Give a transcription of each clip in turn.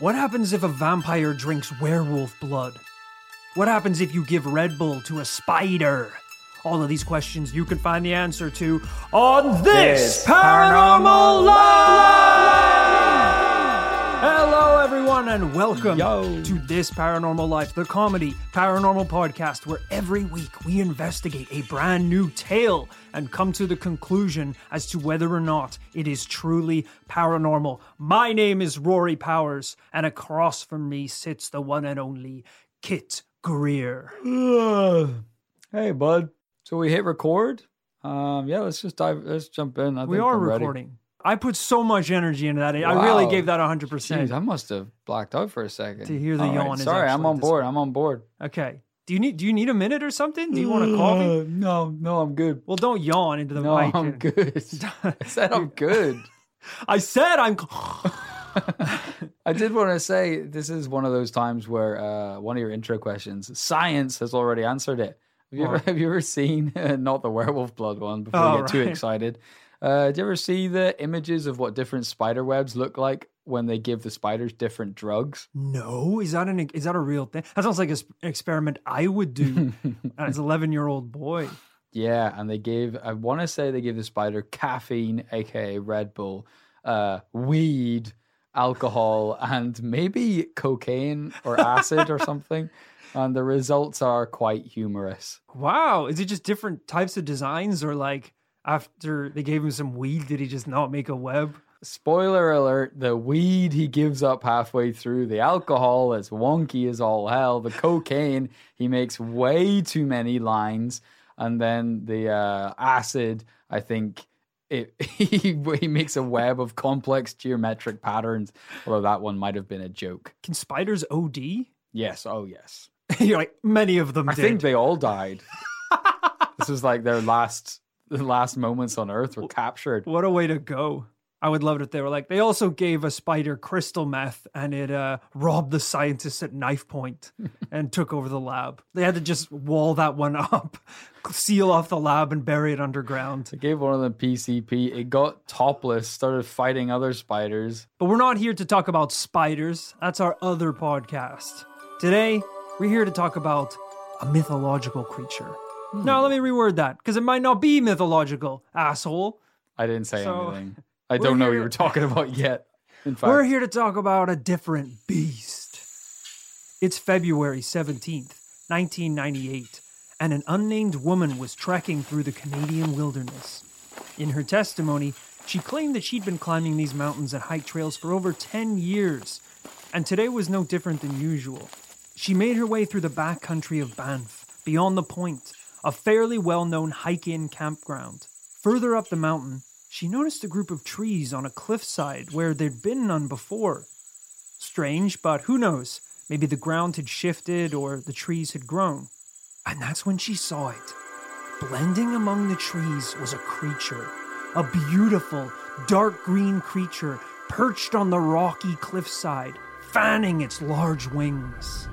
What happens if a vampire drinks werewolf blood? What happens if you give Red Bull to a spider? All of these questions you can find the answer to on this, This Paranormal Life! Hello, everyone, and welcome Yo. to This Paranormal Life, the comedy paranormal podcast where every week we investigate a brand new tale and come to the conclusion as to whether or not it is truly paranormal. My name is Rory Powers, and across from me sits the one and only Kit Greer. hey, bud. So we hit record. Um, yeah, let's just dive. Let's jump in. I We are recording. I put so much energy into that. I really gave that 100%. Jeez, I must have blacked out for a second. To hear the All right, yawn is Sorry, I'm on board. I'm on board. Okay. Do you need do you need a minute or something? Do you want to call me? no, no, I'm good. Well, don't yawn into the No, mic. I'm good. I said I'm good. I said I'm. I did want to say this is one of those times where uh, one of your intro questions, science has already answered it. Have you ever have you ever seen not the werewolf blood one before Oh, you get too excited? Uh, do you ever see the images of what different spider webs look like when they give the spiders different drugs? No, is that an is that a real thing? That sounds like an experiment I would do as an 11 year old boy. Yeah, and they gave I want to say they gave the spider caffeine, aka Red Bull, uh, weed, alcohol, and maybe cocaine or acid or something. And the results are quite humorous. Wow, is it just different types of designs, or like after they gave him some weed, did he just not make a web? Spoiler alert, the weed he gives up halfway through, the alcohol is wonky as all hell, the cocaine, he makes way too many lines, and then the uh, acid, I think it he, he makes a web of complex geometric patterns, although that one might have been a joke. Can spiders OD? Yes, oh yes. You're like many of them I did. think they all died. this was like their last the last moments on Earth were captured. What a way to go. I would love it if they were like, they also gave a spider crystal meth and it uh, robbed the scientists at knife point and took over the lab. They had to just wall that one up, seal off the lab, and bury it underground. They gave one of them PCP. It got topless, started fighting other spiders. But we're not here to talk about spiders. That's our other podcast. Today, we're here to talk about a mythological creature. Now, let me reword that because it might not be mythological, asshole. I didn't say So, anything. I don't know what you were talking about yet. In fact, We're here to talk about a different beast. It's February 17th, 1998, and an unnamed woman was trekking through the Canadian wilderness. In her testimony, she claimed that she'd been climbing these mountains and hike trails for over 10 years, and today was no different than usual. She made her way through the backcountry of Banff, beyond the point, a fairly well known hike in campground. Further up the mountain, she noticed a group of trees on a cliffside where there'd been none before. Strange, but who knows? Maybe the ground had shifted or the trees had grown. And that's when she saw it. Blending among the trees was a creature, a beautiful, dark green creature perched on the rocky cliffside, fanning its large wings.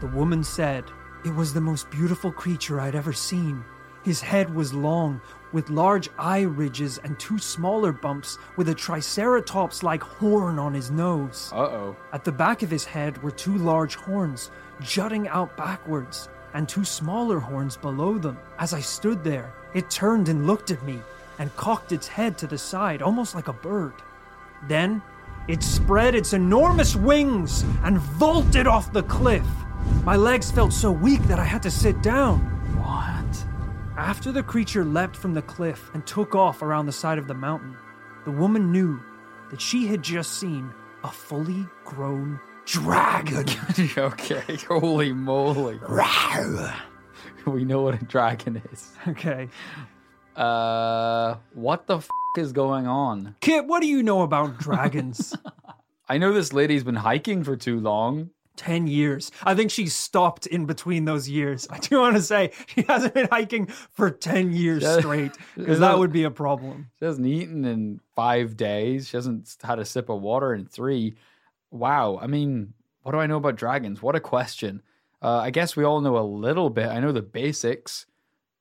The woman said, It was the most beautiful creature I'd ever seen. His head was long, with large eye ridges and two smaller bumps, with a triceratops like horn on his nose. uh oh. At the back of his head were two large horns, jutting out backwards, and two smaller horns below them. As I stood there, it turned and looked at me, and cocked its head to the side, almost like a bird. Then, it spread its enormous wings and vaulted off the cliff. My legs felt so weak that I had to sit down. What? After the creature leapt from the cliff and took off around the side of the mountain, the woman knew that she had just seen a fully grown dragon. okay, holy moly. we know what a dragon is. okay. Uh, what the f is going on? Kit, what do you know about dragons? I know this lady's been hiking for too long. 10 years. I think she stopped in between those years. I do want to say she hasn't been hiking for 10 years straight because that would be a problem. She hasn't eaten in five days. She hasn't had a sip of water in three. Wow. I mean, what do I know about dragons? What a question. Uh, I guess we all know a little bit. I know the basics.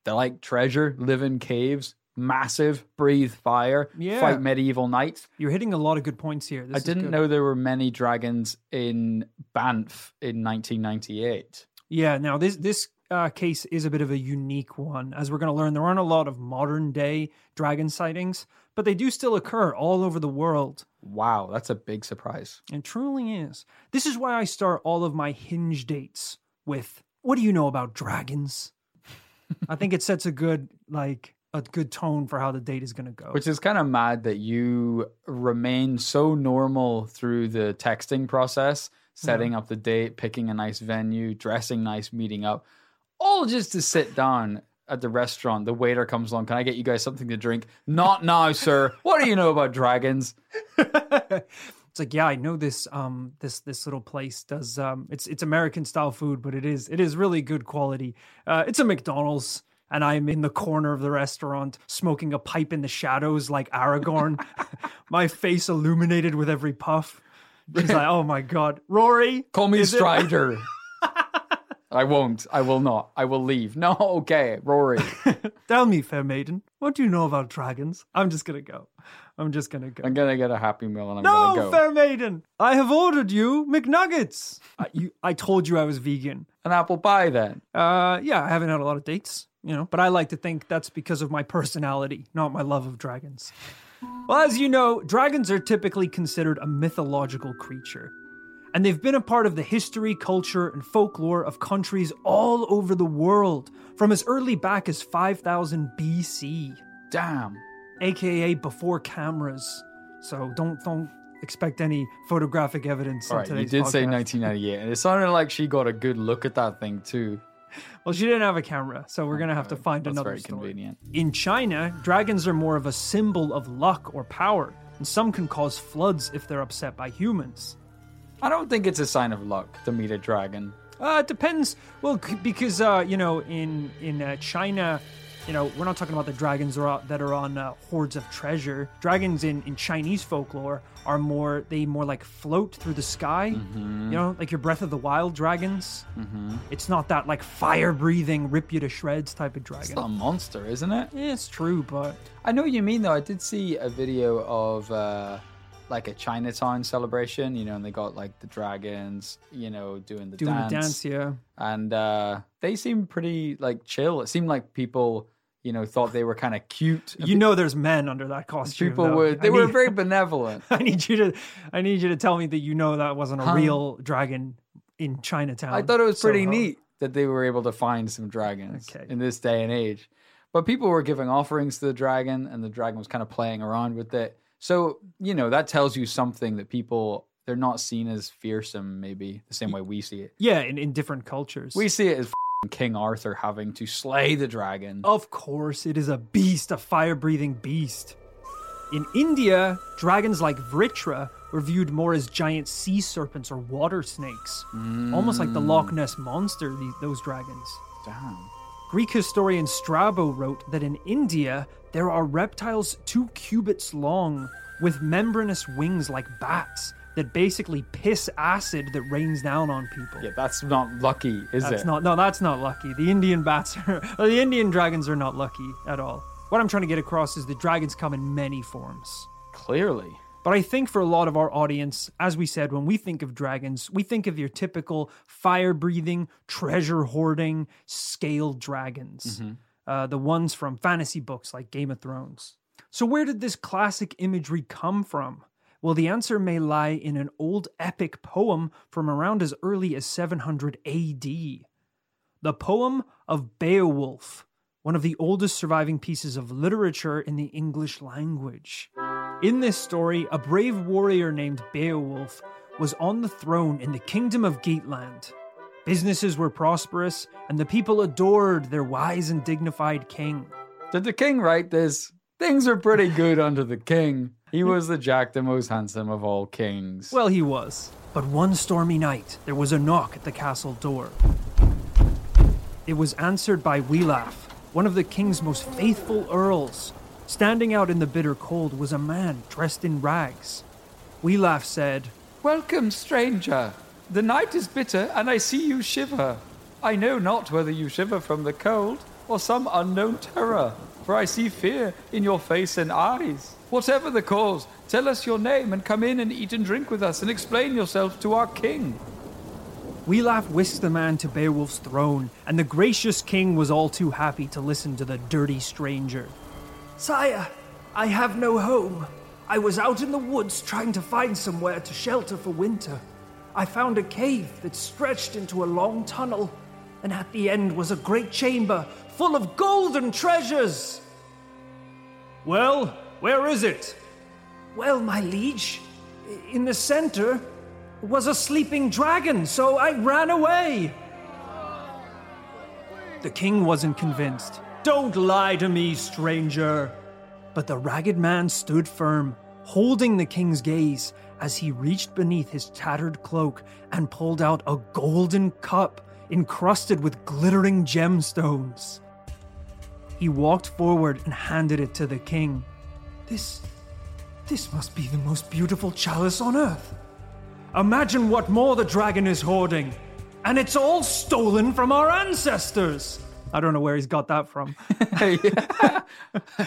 They like treasure, live in caves, massive, breathe fire, Yeah. fight medieval knights. You're hitting a lot of good points here. This I didn't know there were many dragons in Banff in 1998. Yeah, now this this uh, case is a bit of a unique one. As we're going to learn, there aren't a lot of modern day dragon sightings, but they do still occur all over the world. Wow, that's a big surprise. It truly is. This is why I start all of my hinge dates with what do you know about dragons? I think it sets a good like a good tone for how the date is going to go. Which is kind of mad that you remain so normal through the texting process, setting up the date, picking a nice venue, dressing nice, meeting up, all just to sit down at the restaurant. The waiter comes along. Can I get you guys something to drink? Not now, sir. What do you know about dragons? it's like yeah i know this um this this little place does um it's it's american style food but it is it is really good quality uh it's a mcdonald's and i'm in the corner of the restaurant smoking a pipe in the shadows like aragorn my face illuminated with every puff she's like oh my god rory Call me Strider. I won't. I will not. I will leave. No, okay, Rory. tell me fair maiden what do you know about dragons i'm just gonna go i'm just gonna go I'm gonna get a happy meal and I'm No, gonna go. No, fair maiden. I have ordered you McNuggets. I, you, I told you I was vegan. An apple pie then. Uh, yeah, I haven't had a lot of dates, you know, but I like to think that's because of my personality, not my love of dragons. Well, as you know, dragons are typically considered a mythological creature. And they've been a part of the history, culture, and folklore of countries all over the world from as early back as 5000 BC, Damn. Aka before cameras. So don't don't expect any photographic evidence. All in you did say 1998, and it sounded like she got a good look at that thing too. Well, she didn't have a camera, so we're gonna have to find That's another very story. convenient. In China, dragons are more of a symbol of luck or power, and some can cause floods if they're upset by humans. I don't think it's a sign of luck to meet a dragon. Uh, it depends. Well, c- because uh, you know, in in uh, China, you know, we're not talking about the dragons that are, on uh, hoards of treasure. Dragons in, in Chinese folklore are more they more like float through the sky. Mm-hmm. You know, like your Breath of the Wild dragons. Mm-hmm. It's not that like fire breathing, rip you to shreds type of dragon. It's not a monster, isn't it? Yeah, it's true, but I know what you mean though. I did see a video of uh, like a Chinatown celebration, you know, and they got like the dragons, you know, doing the doing dance. a dance, yeah. and uh, they seemed pretty like chill. It seemed like people, you know, thought they were kind of cute. You know, there's men under that costume. people though. were I they were need- very benevolent. I need you to, I need you to tell me that you know that wasn't a real dragon in Chinatown. I thought it was pretty Soho. neat that they were able to find some dragons Okay. in this day and age. But people were giving offerings to the dragon, and the dragon was kind of playing around with it. So you know that tells you something that people they're not seen as fearsome, maybe the same way we see it. Yeah, in, in different cultures. We see it as f***ing King Arthur having to slay the dragon. Of course, it is a beast, a fire breathing beast. In India, dragons like Vritra were viewed more as giant sea serpents or water snakes. Almost like the Loch Ness monster, these, those dragons. Damn. Greek historian Strabo wrote that in India, there are reptiles two cubits long with membranous wings like bats that basically piss acid that rains down on people. Yeah, that's not lucky, is That's it? not no, that's not lucky. The Indian bats are or the Indian dragons are not lucky at all. What I'm trying to get across is the dragons come in many forms. Clearly. But I think for a lot of our audience, as we said, when we think of dragons, we think of your typical fire breathing, treasure hoarding, scaled dragons. Uh, the ones from fantasy books like Game of Thrones. So, where did this classic imagery come from? Well, the answer may lie in an old epic poem from around as early as 700 AD. The poem of Beowulf, one of the oldest surviving pieces of literature in the English language. In this story, a brave warrior named Beowulf was on the throne in the kingdom of Geatland. Businesses were prosperous, and the people adored their wise and dignified king. Did the king write this? Things are pretty good under the king. He was the Jack the most handsome of all kings. Well, he was. But one stormy night, there was a knock at the castle door. It was answered by Wiglaf, one of the king's most faithful earls. Standing out in the bitter cold was a man dressed in rags. Wiglaf said, Welcome, stranger. The night is bitter, and I see you shiver. I know not whether you shiver from the cold or some unknown terror. for I see fear in your face and eyes. Whatever the cause, tell us your name and come in and eat and drink with us and explain yourself to our king. Wiglaf whisked the man to Beowulf's throne, and the gracious king was all too happy to listen to the dirty stranger. Sire, I have no home. I was out in the woods trying to find somewhere to shelter for winter. I found a cave that stretched into a long tunnel, and at the end was a great chamber full of golden treasures. Well, where is it? Well, my liege, in the center was a sleeping dragon, so I ran away. The king wasn't convinced. Don't lie to me, stranger. But the ragged man stood firm, holding the king's gaze as he reached beneath his tattered cloak and pulled out a golden cup encrusted with glittering gemstones. He walked forward and handed it to the king. This. this must be the most beautiful chalice on earth. Imagine what more the dragon is hoarding. And it's all stolen from our ancestors. I don't know where he's got that from.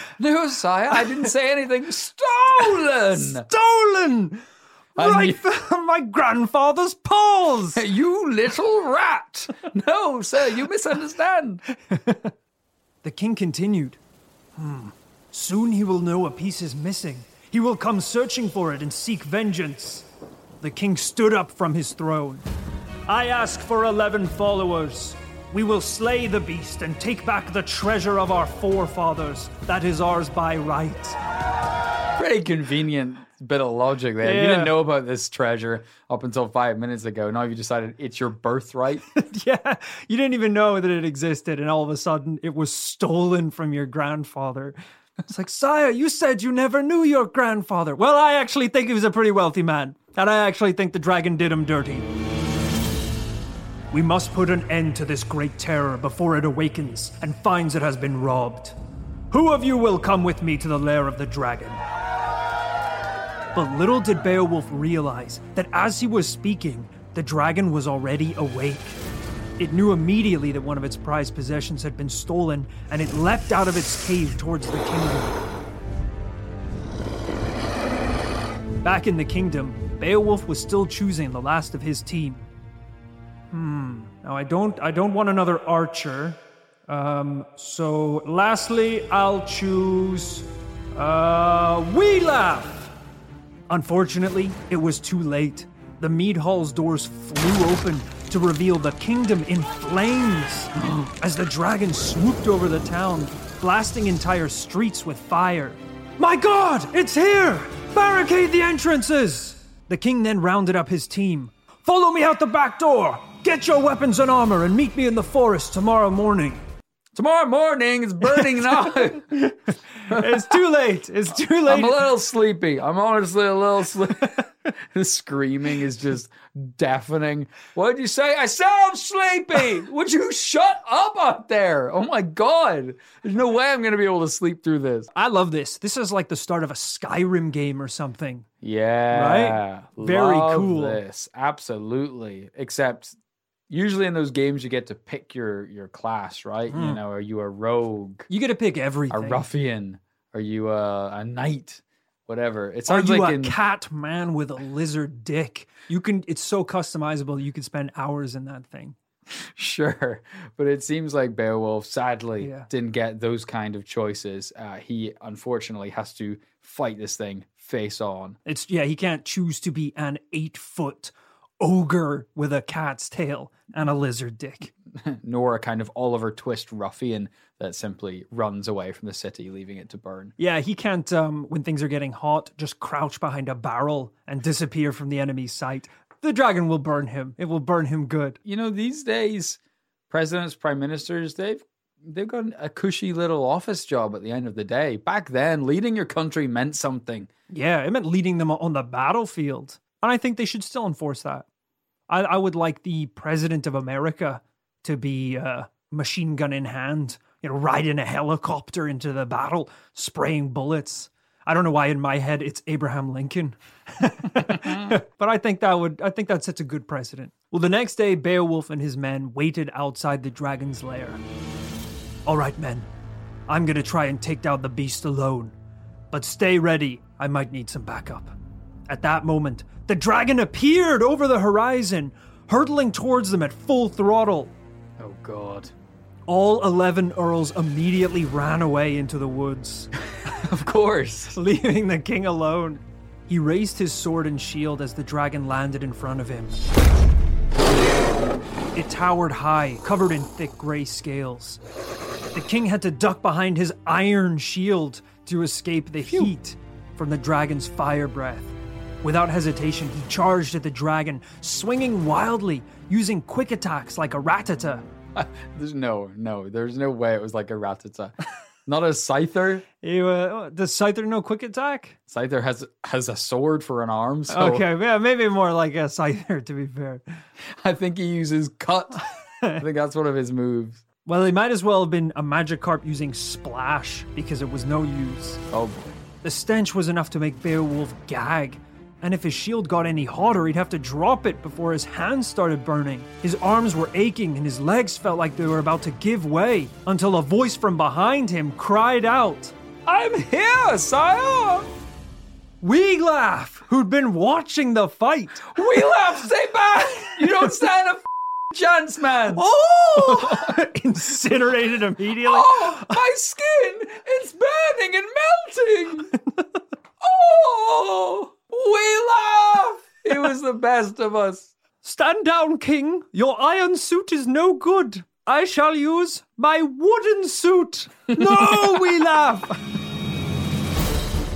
no, sire, I didn't say anything. Stolen! Stolen! right from my grandfather's paws! you little rat! No, sir, you misunderstand. the king continued. Hmm. Soon he will know a piece is missing. He will come searching for it and seek vengeance. The king stood up from his throne. I ask for eleven followers. We will slay the beast and take back the treasure of our forefathers. That is ours by right. Pretty convenient bit of logic there. Yeah. You didn't know about this treasure up until five minutes ago. Now you decided it's your birthright. yeah, you didn't even know that it existed, and all of a sudden it was stolen from your grandfather. It's like, sire, you said you never knew your grandfather. Well, I actually think he was a pretty wealthy man, and I actually think the dragon did him dirty. We must put an end to this great terror before it awakens and finds it has been robbed. Who of you will come with me to the lair of the dragon? But little did Beowulf realize that as he was speaking, the dragon was already awake. It knew immediately that one of its prized possessions had been stolen, and it leapt out of its cave towards the kingdom. Back in the kingdom, Beowulf was still choosing the last of his team. Hmm. Now I don't I don't want another archer. Um, so lastly, I'll choose uh. Unfortunately, it was too late. The mead hall's doors flew open to reveal the kingdom in flames as the dragon swooped over the town, blasting entire streets with fire. My god, it's here! Barricade the entrances! The king then rounded up his team. Follow me out the back door! Get your weapons and armor and meet me in the forest tomorrow morning. Tomorrow morning it's burning now. it's too late. It's too late. I'm a little sleepy. I'm honestly a little sleepy. the screaming is just deafening. What did you say? I said I'm sleepy. Would you shut up out there? Oh my god. There's no way I'm gonna be able to sleep through this. I love this. This is like the start of a Skyrim game or something. Yeah. Right? Very cool. This. Absolutely. Except usually in those games you get to pick your your class, right? Hmm. You know, are you a rogue, You get to pick everything. a ruffian, are you a, a knight, whatever? It Are you like a in cat man with a lizard dick? You can. It's so customizable. You could spend hours in that thing. sure, but it seems like Beowulf sadly Yeah. didn't get those kind of choices. Uh, he unfortunately has to fight this thing face on. It's yeah. He can't choose to be an eight foot ogre with a cat's tail and a lizard dick. nor a kind of Oliver Twist ruffian that simply runs away from the city, leaving it to burn. Yeah, he can't. Um, when things are getting hot, just crouch behind a barrel and disappear from the enemy's sight. The dragon will burn him. It will burn him good. You know, these days, presidents, prime ministers, they've they've got a cushy little office job at the end of the day. Back then, leading your country meant something. Yeah, it meant leading them on the battlefield. And I think they should still enforce that. I, I would like the president of America to be uh, machine gun in hand, you know, riding a helicopter into the battle, spraying bullets. I don't know why in my head it's Abraham Lincoln. but I think that would I think that sets a good precedent. Well, the next day Beowulf and his men waited outside the dragon's lair. All right, men. I'm gonna try and take down the beast alone. But stay ready, I might need some backup. At that moment, the dragon appeared over the horizon, hurtling towards them at full throttle. Oh God. All 11 earls immediately ran away into the woods, Of course. leaving the king alone. He raised his sword and shield as the dragon landed in front of him. It towered high, covered in thick gray scales. The king had to duck behind his iron shield to escape the heat from the dragon's fire breath. Without hesitation, he charged at the dragon, swinging wildly, using quick attacks like a Rattata. There's no, no, there's no way it was like a Rattata. Not a Scyther. Ew, uh, does Scyther know quick attack? Scyther has has a sword for an arm, so Okay, yeah, maybe more like a Scyther, to be fair. I think he uses cut. I think that's one of his moves. Well, he might as well have been a Magikarp using Splash because it was no use. Oh boy. The stench was enough to make Beowulf gag, and if his shield got any hotter, he'd have to drop it before his hands started burning. His arms were aching and his legs felt like they were about to give way until a voice from behind him cried out, I'm here, sire! Wiglaf, who'd been watching the fight. We laugh, stay back! You don't stand a f- chance, man! Oh! Incinerated immediately. Oh, my skin! It's burning and melting! Oh, Wiglaf! He was the best of us. Stand down, King. Your iron suit is no good. I shall use my wooden suit. No, Wiglaf.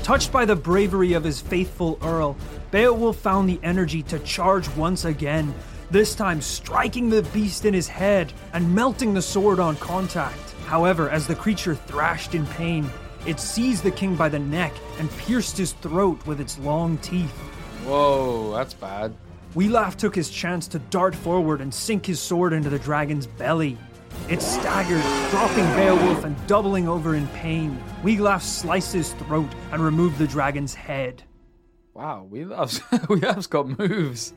Touched by the bravery of his faithful Earl, Beowulf found the energy to charge once again, this time striking the beast in his head and melting the sword on contact. However, as the creature thrashed in pain, it seized the king by the neck and pierced his throat with its long teeth. Whoa, that's bad. Wiglaf took his chance to dart forward and sink his sword into the dragon's belly. It staggered, dropping Beowulf and doubling over in pain. Wiglaf sliced his throat and removed the dragon's head. Wow, Wiglaf's got moves.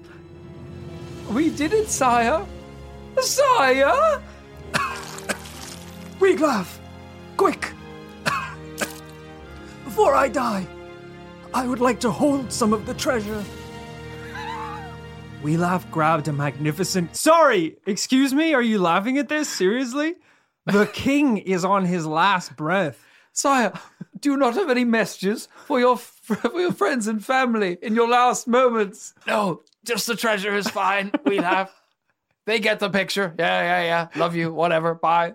We did it, sire. Sire. Wiglaf, quick! Before I die, I would like to hold some of the treasure. Weelaf grabbed a magnificent. Sorry, excuse me, are you laughing at this? Seriously? The king is on his last breath. Sire, do you not have any messages for your for your friends and family in your last moments? No, just the treasure is fine. We have. They get the picture. Yeah, yeah, yeah. Love you. Whatever. Bye.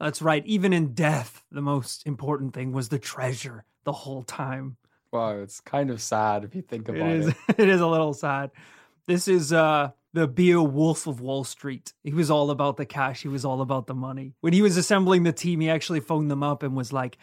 That's right, even in death, the most important thing was the treasure the whole time. Wow, it's kind of sad if you think about It is, it. it is a little sad. This is uh the Beowulf of Wall Street. He was all about the cash. He was all about the money. When he was assembling the team, he actually phoned them up and was like,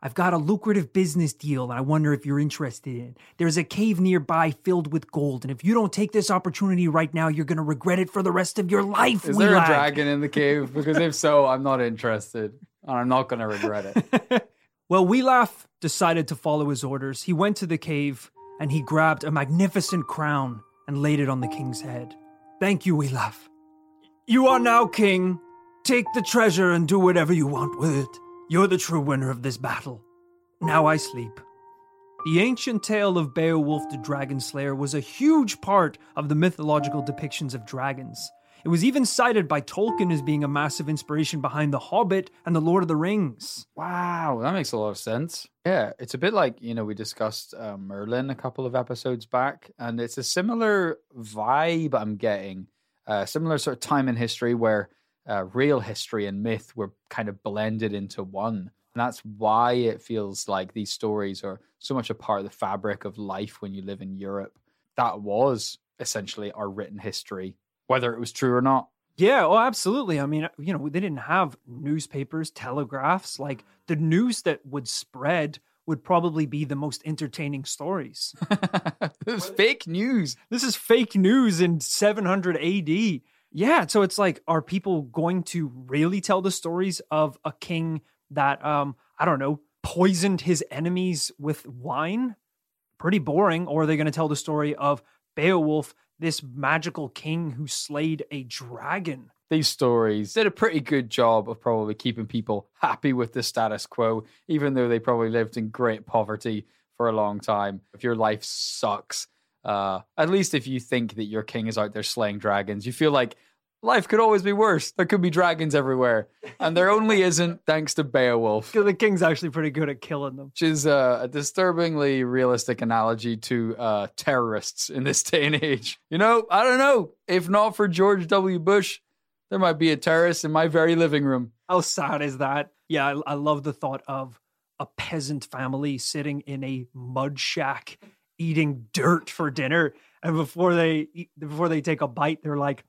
I've got a lucrative business deal and I wonder if you're interested in. There's a cave nearby filled with gold, and if you don't take this opportunity right now, you're gonna regret it for the rest of your life. Is there a dragon in the cave? Because if so, I'm not interested. And I'm not going to regret it. Well, Wiglaf decided to follow his orders. He went to the cave and he grabbed a magnificent crown and laid it on the king's head. Thank you, Wiglaf. You are now king. Take the treasure and do whatever you want with it. You're the true winner of this battle. Now I sleep. The ancient tale of Beowulf the Dragon Slayer was a huge part of the mythological depictions of dragons. It was even cited by Tolkien as being a massive inspiration behind The Hobbit and The Lord of the Rings. Wow, that makes a lot of sense. Yeah, it's a bit like, you know, we discussed uh, Merlin a couple of episodes back, and it's a similar vibe I'm getting, uh, similar sort of time in history where uh, real history and myth were kind of blended into one. And that's why it feels like these stories are so much a part of the fabric of life when you live in Europe. That was essentially our written history, whether it was true or not. Yeah, oh, absolutely. I mean, you know, they didn't have newspapers, telegraphs. Like the news that would spread would probably be the most entertaining stories. this is fake news. this is fake news in 700 AD. Yeah, so it's like, are people going to really tell the stories of a king that, um, I don't know, poisoned his enemies with wine? Pretty boring. Or are they going to tell the story of Beowulf, this magical king who slayed a dragon? these stories did a pretty good job of probably keeping people happy with the status quo, even though they probably lived in great poverty for a long time. If your life sucks, uh, at least if you think that your king is out there slaying dragons, you feel like life could always be worse. There could be dragons everywhere, and there only isn't thanks to Beowulf. The king's actually pretty good at killing them. Which is uh, a disturbingly realistic analogy to uh, terrorists in this day and age. You know, I don't know. If not for George W. Bush, there might be a terrorist in my very living room. How sad is that? Yeah, I, I love the thought of a peasant family sitting in a mud shack eating dirt for dinner and before they eat, before they take a bite they're like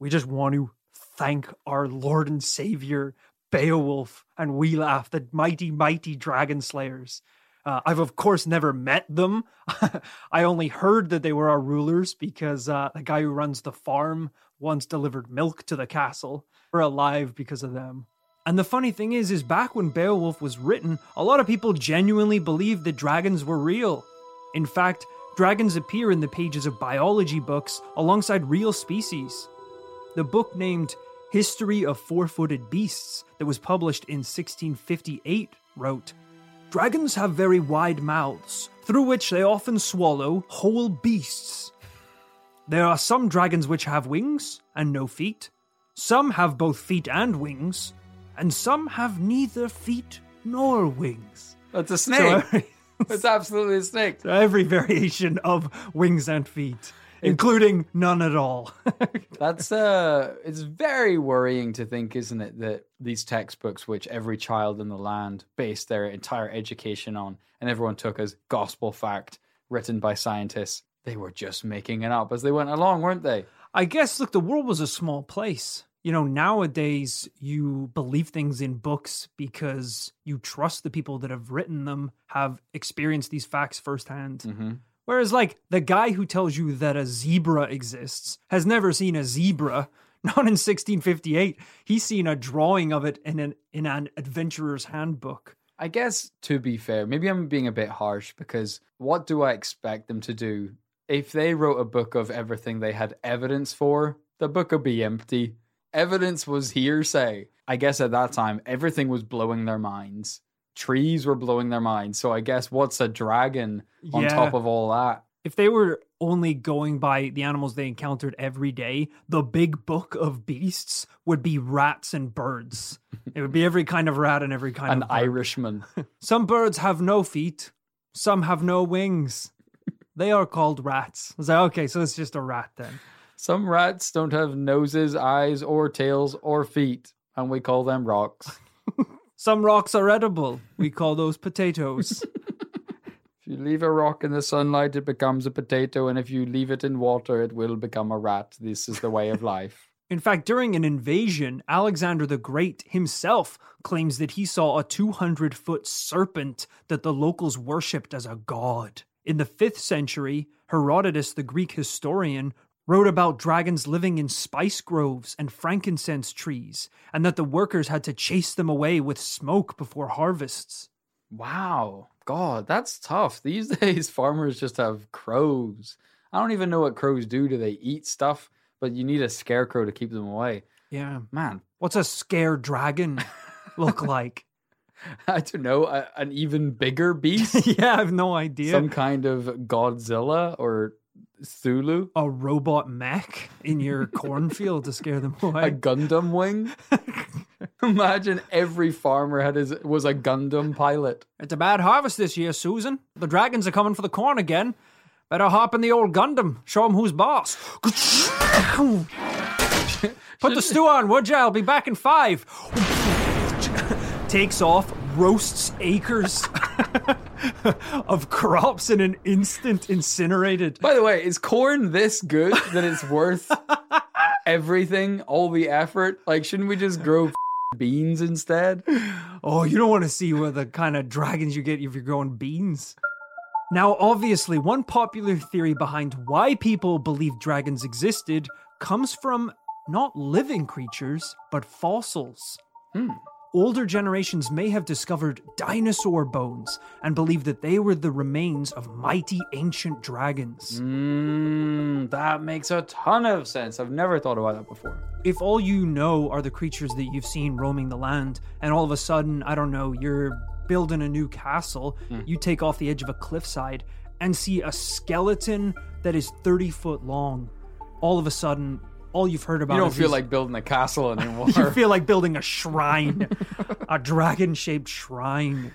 we just want to thank our lord and savior beowulf and laugh the mighty mighty dragon slayers uh, i've of course never met them i only heard that they were our rulers because uh, the guy who runs the farm once delivered milk to the castle we're alive because of them and the funny thing is, is back when Beowulf was written, a lot of people genuinely believed that dragons were real. In fact, dragons appear in the pages of biology books alongside real species. The book named History of Four Footed Beasts, that was published in 1658, wrote Dragons have very wide mouths, through which they often swallow whole beasts. There are some dragons which have wings and no feet. Some have both feet and wings, and some have neither feet nor wings. That's a snake. So it's absolutely a snake. So every variation of wings and feet, including none at all. That's uh it's very worrying to think, isn't it, that these textbooks which every child in the land based their entire education on and everyone took as gospel fact written by scientists, they were just making it up as they went along, weren't they? I guess look, the world was a small place you know, nowadays you believe things in books because you trust the people that have written them, have experienced these facts firsthand. Mm-hmm. Whereas, like, the guy who tells you that a zebra exists has never seen a zebra. Not in 1658. He's seen a drawing of it in an in an adventurer's handbook. I guess to be fair, maybe I'm being a bit harsh because what do I expect them to do? If they wrote a book of everything they had evidence for, the book would be empty evidence was hearsay. I guess at that time, everything was blowing their minds. Trees were blowing their minds. So I guess what's a dragon on yeah. top of all that? If they were only going by the animals they encountered every day, the big book of beasts would be rats and birds. it would be every kind of rat and every kind An of An Irishman. some birds have no feet, some have no wings. They are called rats. I was like, okay, so it's just a rat then. Some rats don't have noses, eyes, or tails, or feet, and we call them rocks. Some rocks are edible. We call those potatoes. if you leave a rock in the sunlight, it becomes a potato, and if you leave it in water, it will become a rat. This is the way of life. In fact, during an invasion, Alexander the Great himself claims that he saw a 200 foot serpent that the locals worshipped as a god. In the 5th century, Herodotus, the Greek historian, wrote about dragons living in spice groves and frankincense trees, and that the workers had to chase them away with smoke before harvests. Wow. God, that's tough. These days, farmers just have crows. I don't even know what crows do. Do they eat stuff? But you need a scarecrow to keep them away. Yeah. Man. What's a scare dragon look like? I don't know, a, an even bigger beast? yeah, I have no idea. Some kind of Godzilla or Cthulhu? A robot mech in your cornfield to scare them away. A Gundam wing? Imagine every farmer had his was a Gundam pilot. It's a bad harvest this year, Susan. The dragons are coming for the corn again. Better hop in the old Gundam. Show them who's boss. Put the stew on, would ya? I'll be back in five. Takes off, roasts acres of crops in an instant, incinerated. By the way, is corn this good that it's worth everything, all the effort? Like, shouldn't we just grow beans instead? Oh, you don't want to see what the kind of dragons you get if you're growing beans. Now, obviously, one popular theory behind why people believe dragons existed comes from not living creatures, but fossils. Hmm. Older generations may have discovered dinosaur bones and believed that they were the remains of mighty ancient dragons. Mmm, that makes a ton of sense. I've never thought about that before. If all you know are the creatures that you've seen roaming the land, and all of a sudden, I don't know, you're building a new castle, hmm. you take off the edge of a cliffside and see a skeleton that is 30 foot long, all of a sudden, all you've heard about You don't feel these- like building a castle anymore. you feel like building a shrine, a dragon shaped shrine.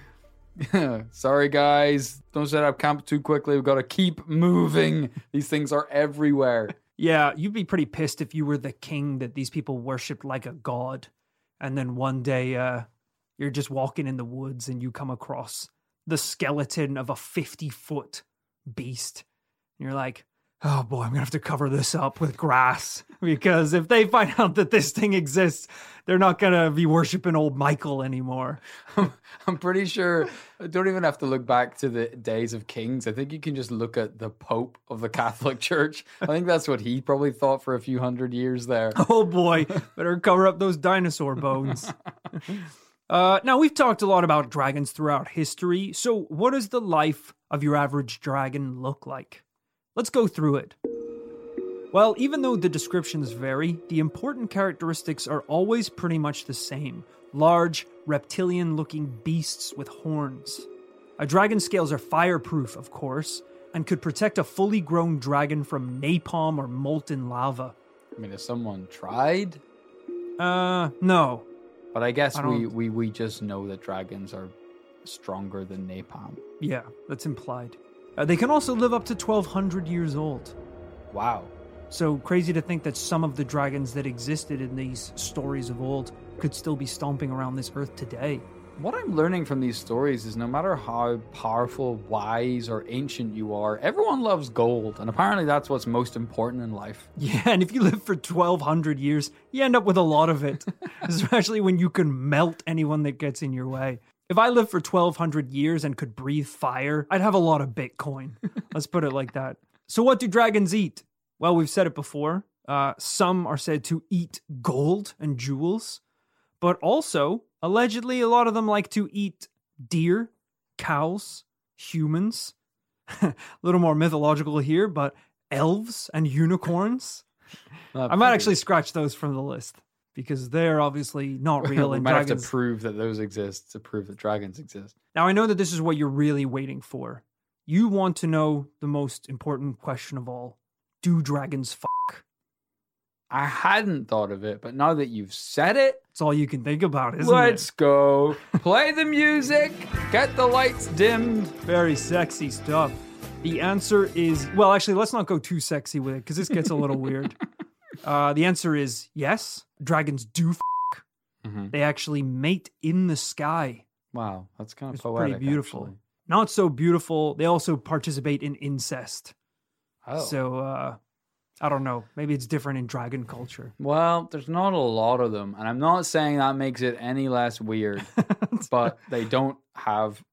Sorry, guys. Don't set up camp too quickly. We've got to keep moving. These things are everywhere. Yeah, you'd be pretty pissed if you were the king that these people worshipped like a god. And then one day, uh, you're just walking in the woods and you come across the skeleton of a 50 foot beast. And you're like, oh boy, I'm going to have to cover this up with grass because if they find out that this thing exists, they're not going to be worshiping old Michael anymore. I'm pretty sure I don't even have to look back to the days of kings. I think you can just look at the Pope of the Catholic Church. I think that's what he probably thought for a few hundred years there. Oh boy, better cover up those dinosaur bones. Uh, now, we've talked a lot about dragons throughout history, so what does the life of your average dragon look like? Let's go through it. Well, even though the descriptions vary, the important characteristics are always pretty much the same large, reptilian looking beasts with horns. A dragon's scales are fireproof, of course, and could protect a fully grown dragon from napalm or molten lava. I mean, if someone tried, Uh, no, but I guess I we, we, we just know that dragons are stronger than napalm. Yeah, that's implied. Uh, they can also live up to 1200 years old. Wow. So crazy to think that some of the dragons that existed in these stories of old could still be stomping around this earth today. What I'm learning from these stories is no matter how powerful, wise, or ancient you are, everyone loves gold. And apparently that's what's most important in life. Yeah, and if you live for 1200 years, you end up with a lot of it, especially when you can melt anyone that gets in your way. If I lived for 1200 years and could breathe fire, I'd have a lot of Bitcoin. Let's put it like that. So, what do dragons eat? Well, we've said it before. Uh, some are said to eat gold and jewels, but also, allegedly, a lot of them like to eat deer, cows, humans. a little more mythological here, but elves and unicorns. I might actually scratch those from the list because they're obviously not real we and might have to prove that those exist to prove that dragons exist. now I know that this is what you're really waiting for. You want to know the most important question of all: Do dragons fuck? I hadn't thought of it, but now that you've said it, it's all you can think about, isn't it? let's go. Play the music, get the lights dimmed. Very sexy stuff. The answer is well, actually, let's not go too sexy with it because this gets a little weird. Uh, the answer is yes. Dragons do. F- Mhm. They actually mate in the sky. Wow, that's kind of It's poetic. pretty beautiful. actually. Not so beautiful. They also participate in incest. Oh. So uh, I don't know. Maybe it's different in dragon culture. Well, there's not a lot of them, and I'm not saying that makes it any less weird, but they don't have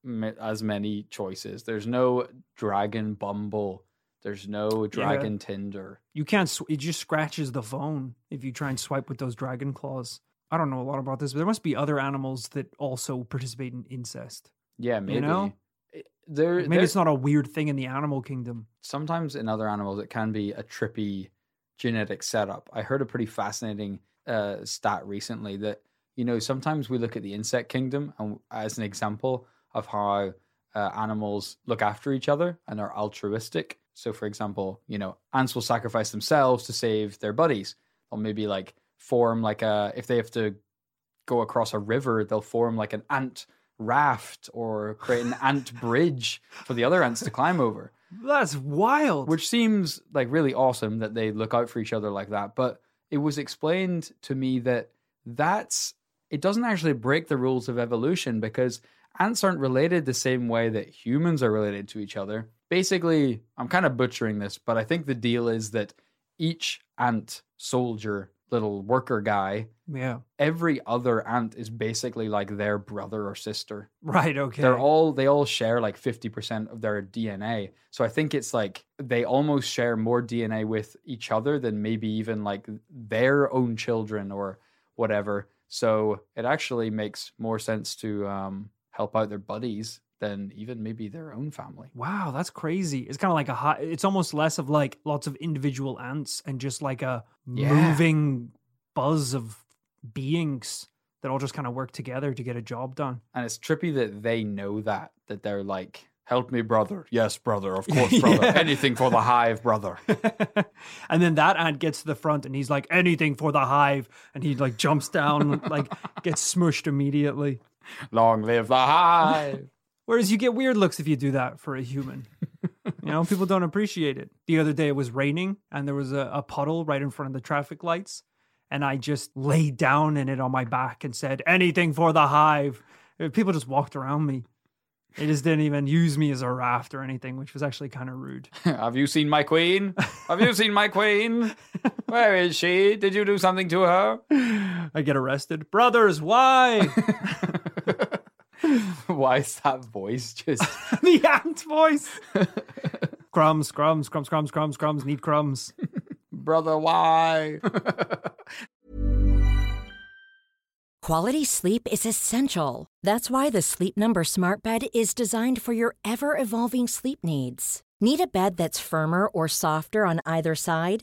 as many choices. There's no Dragon Bumble. There's no Dragon Tinder. You can't. Sw- it just scratches the phone if you try and swipe with those dragon claws. I don't know a lot about this, but there must be other animals that also participate in incest. Yeah, maybe. know? There, Maybe there- it's not a weird thing in the animal kingdom. sometimes in other animals it can be a trippy genetic setup. I heard a pretty fascinating uh, stat recently that you know sometimes we look at the insect kingdom and as an example of how uh, animals look after each other and are altruistic. So, for example, you know ants will sacrifice themselves to save their buddies. They'll maybe like form like a if they have to go across a river, they'll form like an ant raft or create an ant bridge for the other ants to climb over That's wild. which seems like really awesome that they look out for each other like that but it was explained to me that that's it doesn't actually break the rules of evolution because ants aren't related the same way that humans are related to each other basically i'm kind of butchering this but i think the deal is that each ant soldier little worker guy yeah. every other ant is basically like their brother or sister Right. Okay. they're all they all share like 50% of their DNA. So I think it's like they almost share more DNA with each other than maybe even like their own children or whatever. So it actually makes more sense to um, help out their buddies than even maybe their own family. Wow, that's crazy. It's kind of like a high, it's almost less of like lots of individual ants and just like a Yeah. moving buzz of beings that all just kind of work together to get a job done. And it's trippy that they know that, that they're like, help me, brother. Yes, brother. Of course, brother. Yeah. Anything for the hive, brother. and then that ant gets to the front and he's like, anything for the hive. And he like jumps down, like gets smushed immediately. Long live the hive. Whereas you get weird looks if you do that for a human. you know, people don't appreciate it. The other day it was raining and there was a, a puddle right in front of the traffic lights. And I just laid down in it on my back and said, anything for the hive. Uh, People just walked around me. They just didn't even use me as a raft or anything, which was actually kind of rude. Have you seen my queen? Have you seen my queen? Where is she? Did you do something to her? I get arrested. Brothers, why? Why is that voice just the ant voice. crumbs, crumbs, crumbs, crumbs, crumbs, crumbs, need crumbs. brother? Why? Quality sleep is essential. That's why the Sleep Number Smart Bed is designed for your ever evolving sleep needs. Need a bed that's firmer or softer on either side?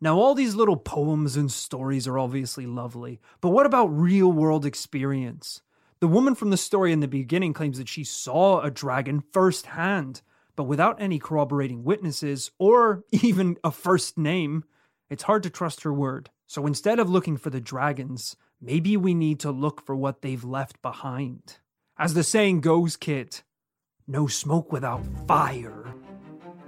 Now, all these little poems and stories are obviously lovely, but what about real world experience? The woman from the story in the beginning claims that she saw a dragon firsthand, but without any corroborating witnesses or even a first name, it's hard to trust her word. So instead of looking for the dragons, maybe we need to look for what they've left behind. As the saying goes, Kit, no smoke without fire.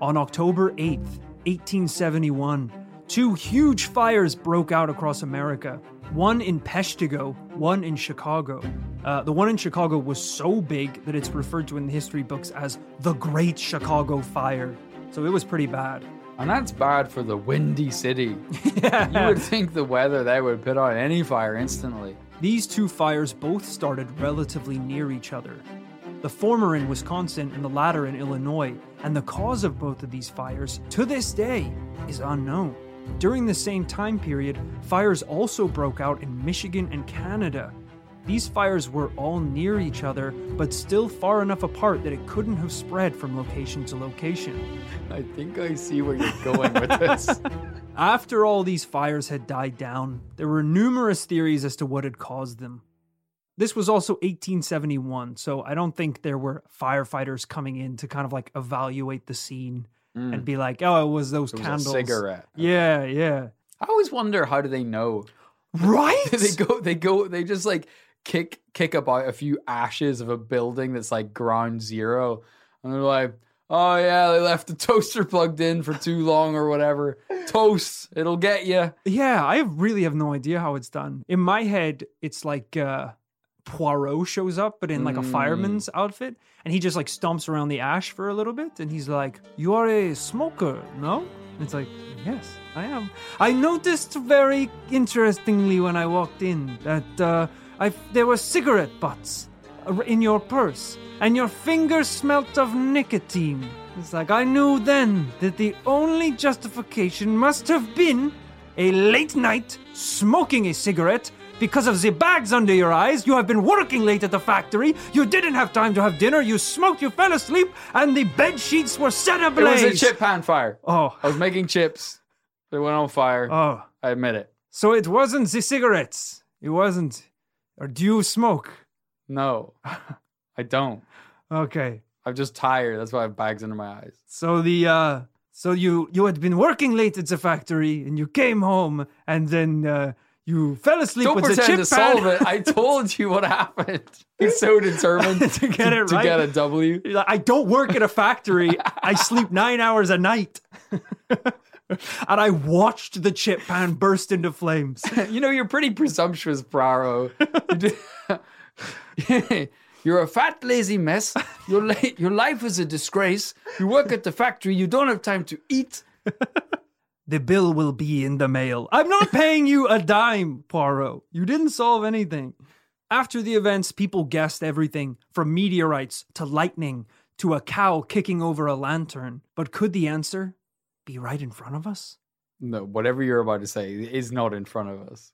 On October 8th, 1871, two huge fires broke out across America. One in Peshtigo, one in Chicago. Uh, the one in Chicago was so big that it's referred to in the history books as the Great Chicago Fire. So it was pretty bad. And that's bad for the windy city. yeah. You would think the weather there would put out any fire instantly. These two fires both started relatively near each other. The former in Wisconsin and the latter in Illinois, and the cause of both of these fires, to this day, is unknown. During the same time period, fires also broke out in Michigan and Canada. These fires were all near each other, but still far enough apart that it couldn't have spread from location to location. I think I see where you're going with this. After all these fires had died down, there were numerous theories as to what had caused them. This was also 1871, so I don't think there were firefighters coming in to kind of like evaluate the scene and be like, "Oh, it was those Mm. It was a candles." cigarette. Yeah, yeah. I always wonder how do they know? Right? they go they go they just like kick kick about a few ashes of a building that's like ground zero and they're like oh yeah they left the toaster plugged in for too long or whatever toast it'll get you Yeah, I really have no idea how it's done. In my head, it's like uh, Poirot shows up, but in like a fireman's outfit, and he just like stomps around the ash for a little bit, and he's like, "You are a smoker, no?" And it's like, "Yes, I am." I noticed very interestingly when I walked in that uh, I there were cigarette butts uh, in your purse, and your fingers smelt of nicotine. It's like I knew then that the only justification must have been a late night smoking a cigarette because of the bags under your eyes. You have been working late at the factory. You didn't have time to have dinner. You smoked. You fell asleep, and the bed sheets were set ablaze. it was a chip pan fire Oh, i was making chips they went on fire oh. i admit it So it wasn't the cigarettes. It wasn't. Or do you smoke? no i don't Okay. i'm just tired that's why i have bags under my eyes So the uh so you you had been working late at the factory and you came home and then uh you fell asleep don't with the pretend chip to pan. solve it i told you what happened he's so determined To get it to right. To get a w You're like, I don't work at a factory. I sleep nine hours a night. and I watched the chip pan burst into flames. You know, you're pretty presumptuous, Braro. You're a fat, lazy mess. Your, la- your life is a disgrace. You work at the factory. You don't have time to eat. The bill will be in the mail. I'm not paying you a dime, Poirot. You didn't solve anything. After the events, people guessed everything from meteorites to lightning to a cow kicking over a lantern. But could the answer be right in front of us? No, whatever you're about to say is not in front of us.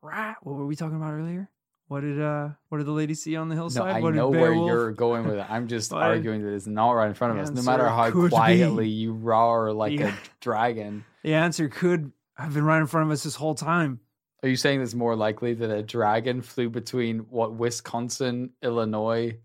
Rah. What were we talking about earlier? What did uh what did the lady see on the hillside? No? I what know where you're going with it. I'm just arguing that it's not right in front of us. No matter how could be. quietly you roar like Yeah. a dragon. The answer could have been right in front of us this whole time. Are you saying it's more likely that a dragon flew between what Wisconsin, Illinois,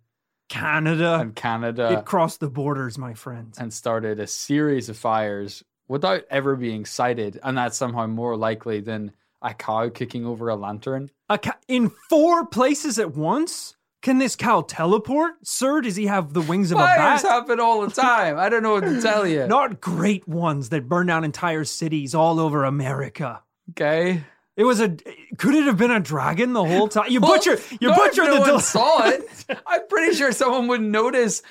Canada. and Canada? it crossed the borders, my friend. and started a series of fires without ever being sighted, and that's somehow more likely than a cow kicking over a lantern. A ca- in four places at once? Can this cow teleport? Sir, does he have the wings of a bat? Fires happen all the time. I don't know what to tell you. Not great ones that burn down entire cities all over America. Okay. It was a. Could it have been a dragon the whole time? You butcher. You Not if butchered no the. del- saw it. I'm pretty sure someone would notice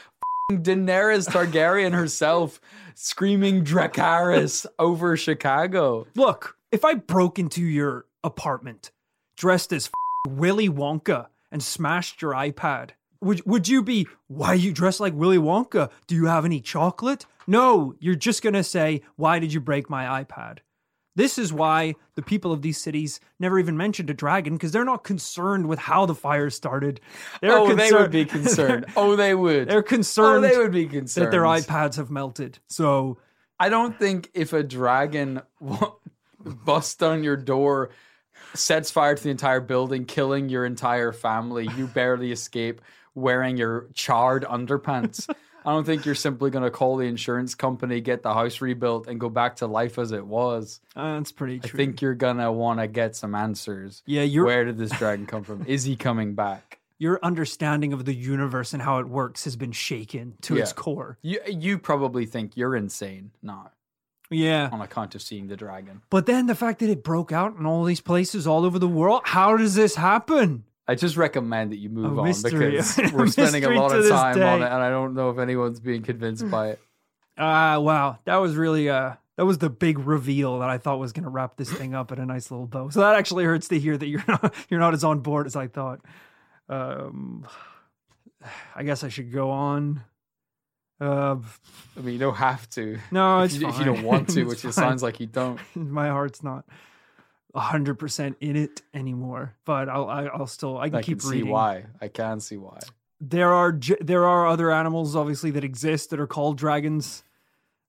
Daenerys Targaryen herself screaming Dracarys over Chicago. Look, if I broke into your apartment dressed as Willy Wonka and smashed your iPad, would would you be, why are you dress like Willy Wonka? Do you have any chocolate? No, you're just gonna say, why did you break my iPad? This is why the people of these cities never even mentioned a dragon because they're not concerned with how the fire started. They're oh, they would be concerned. Oh, they would. They're concerned Oh, they would be concerned. that their iPads have melted. So I don't think if a dragon busts on your door, sets fire to the entire building, killing your entire family, you barely escape wearing your charred underpants. I don't think you're simply going to call the insurance company, get the house rebuilt, and go back to life as it was. uh, that's pretty I think you're going to want to get some answers. Yeah, you're- Where did this dragon come from? Is he coming back? your understanding of the universe and how it works has been shaken to its core. You, you probably think you're insane now Yeah. on account of seeing the dragon. But then the fact that it broke out in all these places all over the world, how does this happen? I just recommend that you move on because we're spending a lot of time on it, and I don't know if anyone's being convinced by it. Ah, wow. That was really uh that was the big reveal that I thought was gonna wrap this thing up in a nice little bow. So that actually hurts to hear that you're not you're not as on board as I thought. Um I guess I should go on. Uh I mean, you don't have to. no, if it's you, if you don't want to, which it sounds like you don't. my heart's not hundred percent in it anymore. But I'll I'll still I can I keep can reading. see why. I can see why. There are there are other animals obviously that exist that are called dragons.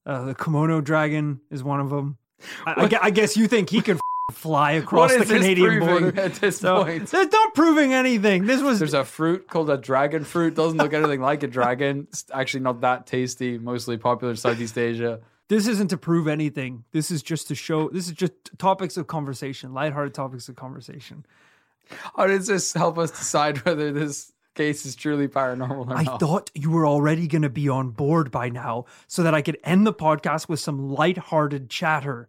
Uh, the Komodo dragon is one of them. I, I, I guess you think he can fly across the Canadian border at this So, point? They're not proving anything. This was There's a fruit called a dragon fruit. Doesn't look anything like a dragon. It's actually not that tasty. Mostly popular in Southeast Asia. This isn't to prove anything. This is just to show. This is just topics of conversation, lighthearted topics of conversation. How does this help us decide whether this case is truly paranormal or I not? thought you were already going to be on board by now, so that I could end the podcast with some lighthearted chatter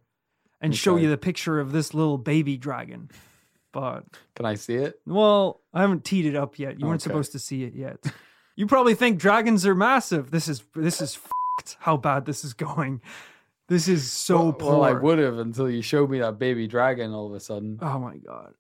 and show you the picture of this little baby dragon. But Can I see it? well, I haven't teed it up yet. You weren't Okay. supposed to see it yet. You probably think dragons are massive. This is this is f***ed how bad this is going. This is so well, poor. well, I would have until you showed me that baby dragon all of a sudden. Oh my god.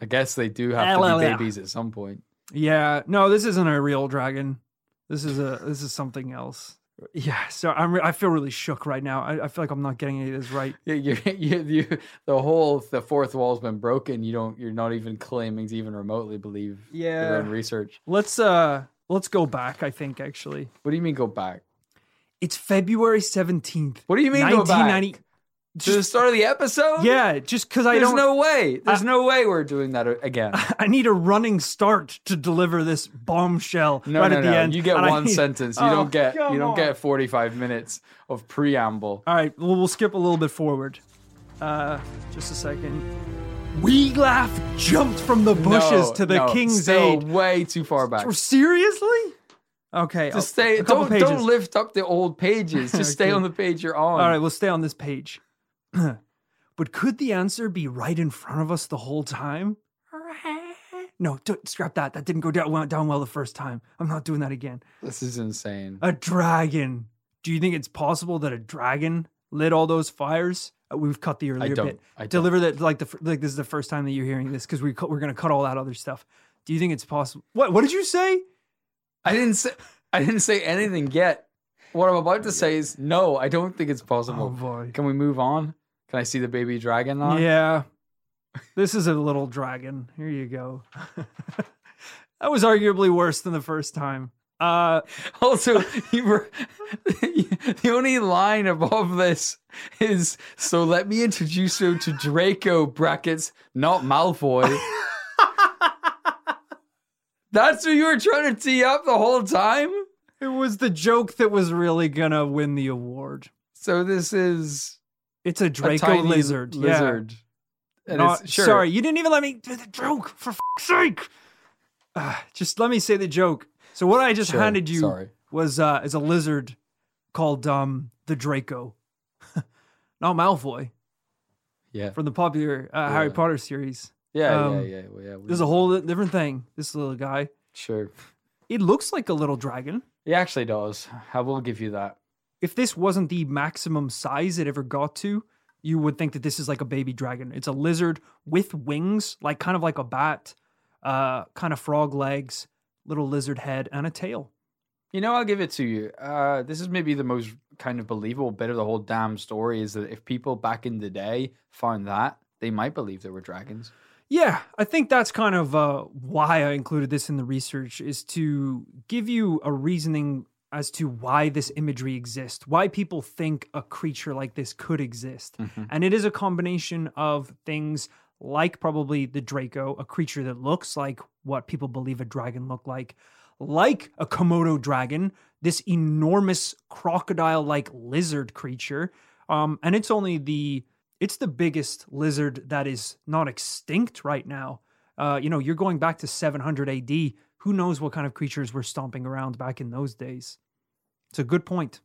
I guess they do have to be babies at some point. Yeah, no, this isn't a real dragon. This is a this is something else. Yeah, so I'm re- I feel really shook right now. I, I feel like I'm not getting any of this right. Yeah, you, you, you, the whole the fourth wall's been broken. You don't. You're not even claiming to even remotely believe Yeah. your own research. Let's uh let's go back. I think actually, What do you mean go back? it's February seventeenth. What do you mean go back? To the start of the episode? Yeah, just because I There's don't. no way. There's I- no way we're doing that again. I need a running start to deliver this bombshell No, right no, at the no. end. You get one need- sentence. You Oh, don't get. You don't on. get 45 minutes of preamble. All right, well, we'll skip a little bit forward. Uh, just a second. Wiglaf jumped from the bushes No, to the no, king's aid. way too far back. Seriously? Okay. Just stay. Don't don't lift up the old pages. Just stay on the page you're on. All right, we'll stay on this page. but could the answer be right in front of us the whole time? No, don't scrap that. That didn't go down well, down well the first time. I'm not doing that again. This is insane. A dragon. Do you think it's possible that a dragon lit all those fires? Uh, we've cut the earlier don't. bit. I don't. Deliver that like the like this is the first time that you're hearing this because we cut, we're gonna cut all that other stuff. Do you think it's possible? What What did you say? I didn't say. I didn't say anything yet. What I'm about to say is no. I don't think it's possible. Oh boy. Can we move on? Can I see the baby dragon now? Yeah. This is a little dragon. Here you go. that was arguably worse than the first time. Uh Also, you were the only line above this is so. Let me introduce you to Draco brackets, not Malfoy. That's what you were trying to tee up the whole time. it was the joke that was really gonna win the award. So this is It's a a Draco tiny lizard. Yeah. Lizard. And Not- it's, sure. Sorry, you didn't even let me do the joke, for fuck's sake. Ah, just let me say the joke. So what I just Sure, handed you sorry. was uh is a lizard called um the Draco. Not Malfoy Yeah. from the popular uh, Harry Potter series. Yeah, um, yeah, yeah, well, yeah. There's a whole different thing. This little guy. Sure. It looks like a little dragon. He actually does. I will give you that. If this wasn't the maximum size it ever got to, you would think that this is like a baby dragon. It's a lizard with wings, like kind of like a bat, uh, kind of frog legs, little lizard head, and a tail. You know, I'll give it to you. Uh, this is maybe the most kind of believable bit of the whole damn story is that if people back in the day found that, they might believe there were dragons. Yeah, I think that's kind of uh, why I included this in the research is to give you a reasoning as to why this imagery exists, why people think a creature like this could exist. And it is a combination of things like probably the Draco, a creature that looks like what people believe a dragon looked like, like a Komodo dragon, this enormous crocodile like lizard creature. Um, and it's only the it's the biggest lizard that is not extinct right now. Uh, you know, you're going back to 700 AD. Who knows what kind of creatures were stomping around back in those days? It's a good point.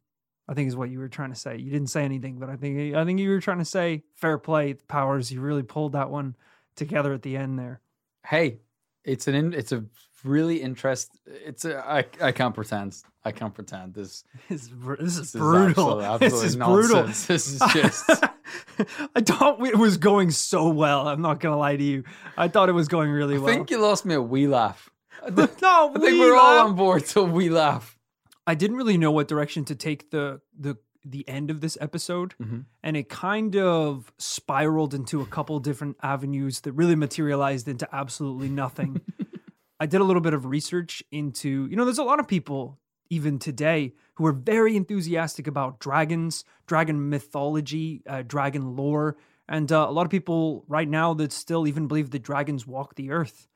I think is what you were trying to say. You didn't say anything, but I think I think you were trying to say fair play, powers. You really pulled that one together at the end there. Hey, it's an in, it's a really interest. It's a I I can't pretend. I can't pretend. This This is, this is this is brutal. absolute- this is brutal. This is just. I thought it was going so well. I'm not gonna lie to you. I thought it was going really I well. I think you lost me a Wiglaf. I no, I think we we're all on board till Wiglaf. I didn't really know what direction to take the the the end of this episode, Mm-hmm. and it kind of spiraled into a couple different avenues that really materialized into absolutely nothing. I did a little bit of research into, you know, there's a lot of people even today who are very enthusiastic about dragons, dragon mythology, uh, dragon lore, and uh, a lot of people right now that still even believe that dragons walk the earth.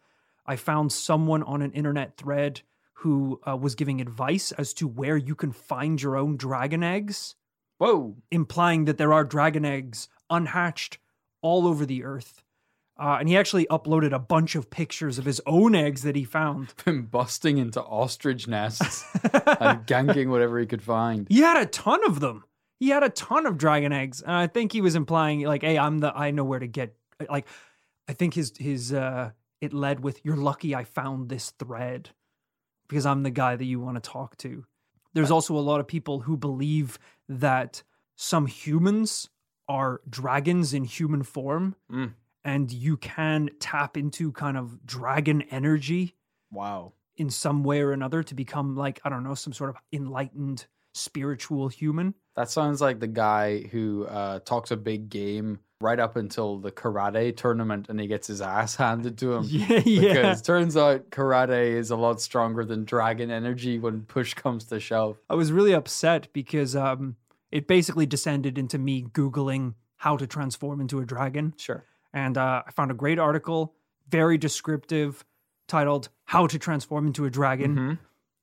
I found someone on an internet thread who uh, was giving advice as to where you can find your own dragon eggs. Whoa. implying that there are dragon eggs unhatched all over the earth. Uh, and he actually uploaded a bunch of pictures of his own eggs that he found. Been busting into ostrich nests and ganking whatever he could find. He had a ton of them. He had a ton of dragon eggs, and I think he was implying like, "Hey, I'm the I know where to get." Like, I think his his uh, it led with, "You're lucky I found this thread because I'm the guy that you want to talk to." There's also a lot of people who believe that some humans are dragons in human form, Mm. and you can tap into kind of dragon energy Wow. in some way or another to become like I don't know some sort of enlightened spiritual human. That sounds like the guy who uh, talks a big game right up until the karate tournament and he gets his ass handed to him. Yeah, yeah. Because turns out karate is a lot stronger than dragon energy when push comes to shove. I was really upset because um, it basically descended into me googling how to transform into a dragon, Sure. and uh, I found a great article, very descriptive, titled "How to Transform into a Dragon." Mm-hmm.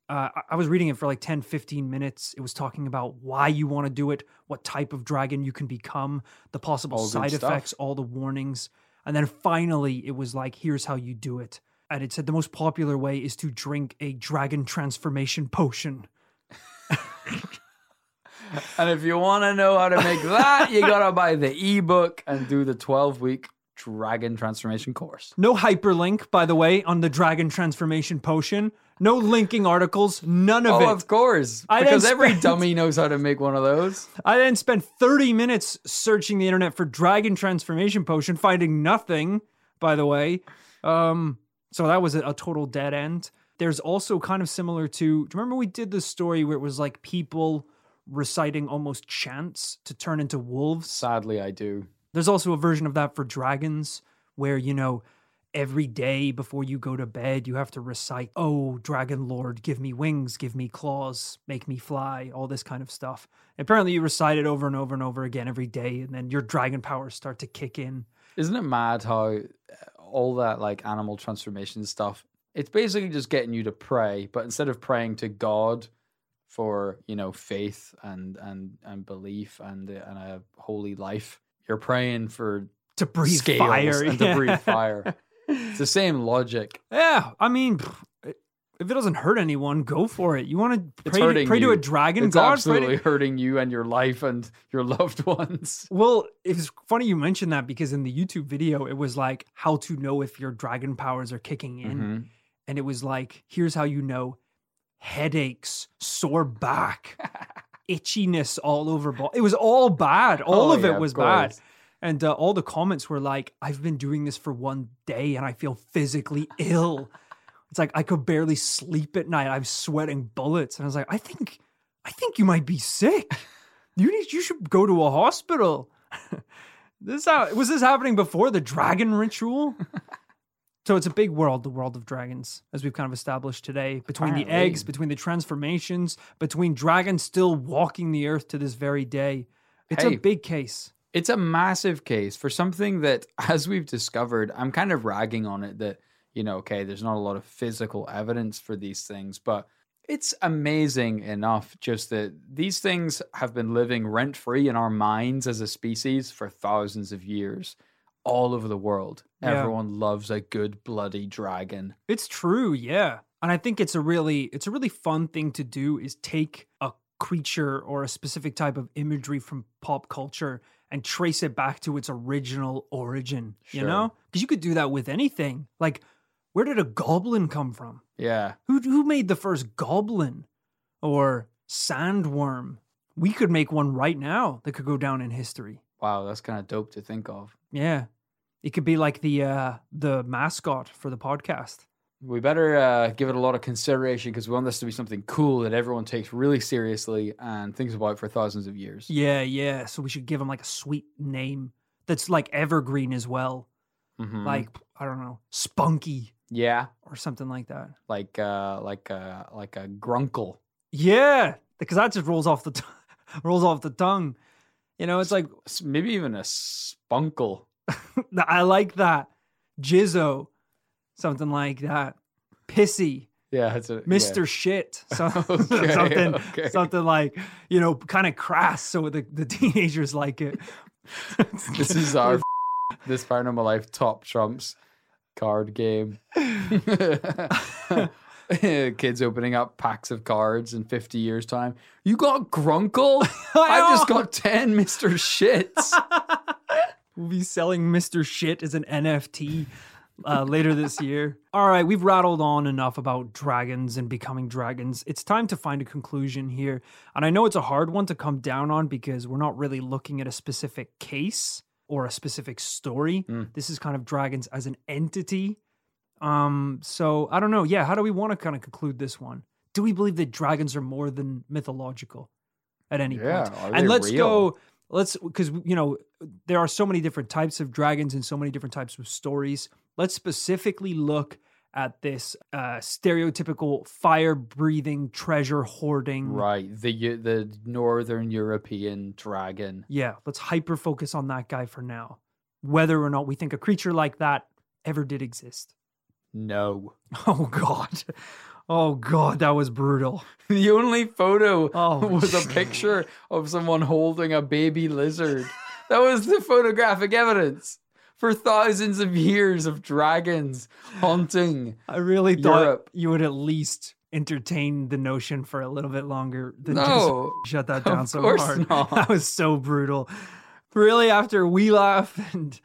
Uh, I- was reading it for like 10, 15 minutes. It was talking about why you want to do it, what type of dragon you can become, the possible All side stuff. effects, all the warnings. And then finally, it was like, here's how you do it. And it said the most popular way is to drink a dragon transformation potion. And if you want to know how to make that, you got to buy the ebook and do the 12 week dragon transformation course. No hyperlink, by the way, on the dragon transformation potion. No linking articles, none of Oh, it. of course. I because every dummy knows how to make one of those. I then spent 30 minutes searching the internet for dragon transformation potion, finding nothing, by the way. Um, so that was a, a total dead end. There's also kind of similar to, do you remember we did this story where it was like people reciting almost chants to turn into wolves? Sadly, I do. There's also a version of that for dragons where, you know, every day before you go to bed, you have to recite, Oh, dragon lord, give me wings, give me claws, make me fly, all this kind of stuff. Apparently, you recite it over and over and over again every day, and then your dragon powers start to kick in. Isn't it mad how uh, all that like animal transformation stuff? It's basically just getting you to pray, but instead of praying to God for you know faith and and and belief and and a holy life, you're praying for To breathe fire. and yeah. to breathe fire. It's the same logic. Yeah, I mean, if it doesn't hurt anyone, go for it. You want to pray, to, pray to a dragon It's god? Pray to- absolutely hurting you and your life and your loved ones. Well, it's funny you mentioned that because in the YouTube video, it was like how to know if your dragon powers are kicking in. Mm-hmm. And it was like, here's how you know headaches, sore back, itchiness all over. Bo- it was all bad. All Oh, of yeah, it of was bad. And uh, all the comments were like, I've been doing this for one day and I feel physically ill. It's like I could barely sleep at night. I'm sweating bullets. And I was like, I think, I think you might be sick. You need, you should go to a hospital. this how was this happening before the dragon ritual? so it's a big world, the world of dragons, as we've kind of established today. Between the eggs, between the transformations, between dragons still walking the earth to this very day. It's Hey. a big case. It's a massive case for something that, as we've discovered, I'm kind of ragging on it that, you know, okay, there's not a lot of physical evidence for these things, but it's amazing enough just that these things have been living rent free in our minds as a species for thousands of years all over the world. Yeah. Everyone loves a good bloody dragon. It's true, yeah. And I think it's a really it's a really fun thing to do is take a creature or a specific type of imagery from pop culture and trace it back to its original origin, you know? Cuz you could do that with anything. Like where did a goblin come from? Yeah. Who who made the first goblin or sandworm? We could make one right now that could go down in history. Wow, that's kind of dope to think of. Yeah. It could be like the uh the mascot for the podcast. We better uh, give it a lot of consideration because we want this to be something cool that everyone takes really seriously and thinks about for thousands of years. Yeah, yeah. So we should give him like a sweet name that's like evergreen as well. Mhm. Like I don't know, Spunky yeah, or something like that. like uh, like uh, like a grunkle. Yeah, because that just rolls off the t- rolls off the tongue. You know, it's like Maybe even a spunkle. I like that. Jizzo, something like that. Pissy. Yeah, it's a, Mr. yeah. Shit. So, Okay, something okay. something like, you know, kind of crass so the, the teenagers like it. This is our this paranormal life top trumps card game. Kids opening up packs of cards in 50 years' time. You got Grunkle? I just got 10 Mr. Shits. We'll be selling Mr. Shit as an NFT uh, later this year. All right, we've rattled on enough about dragons and becoming dragons. It's time to find a conclusion here. And I know it's a hard one to come down on because we're not really looking at a specific case or a specific story. This is kind of dragons as an entity. Um, so I don't know. Yeah, how do we want to kind of conclude this one? Do we believe that dragons are more than mythological at any Yeah, point? And let's real? go let's because you know there are so many different types of dragons and so many different types of stories let's specifically look at this uh stereotypical fire breathing treasure hoarding Right, the the Northern European dragon. yeah let's hyper focus on that guy for now whether or not we think a creature like that ever did exist No. oh god oh god that was brutal The only photo Oh, was a picture of someone holding a baby lizard. That was the photographic evidence for thousands of years of dragons haunting. i really thought Europe. you would at least entertain the notion for a little bit longer than No, just shut that down so hard not. that was so brutal really after Wiglaf and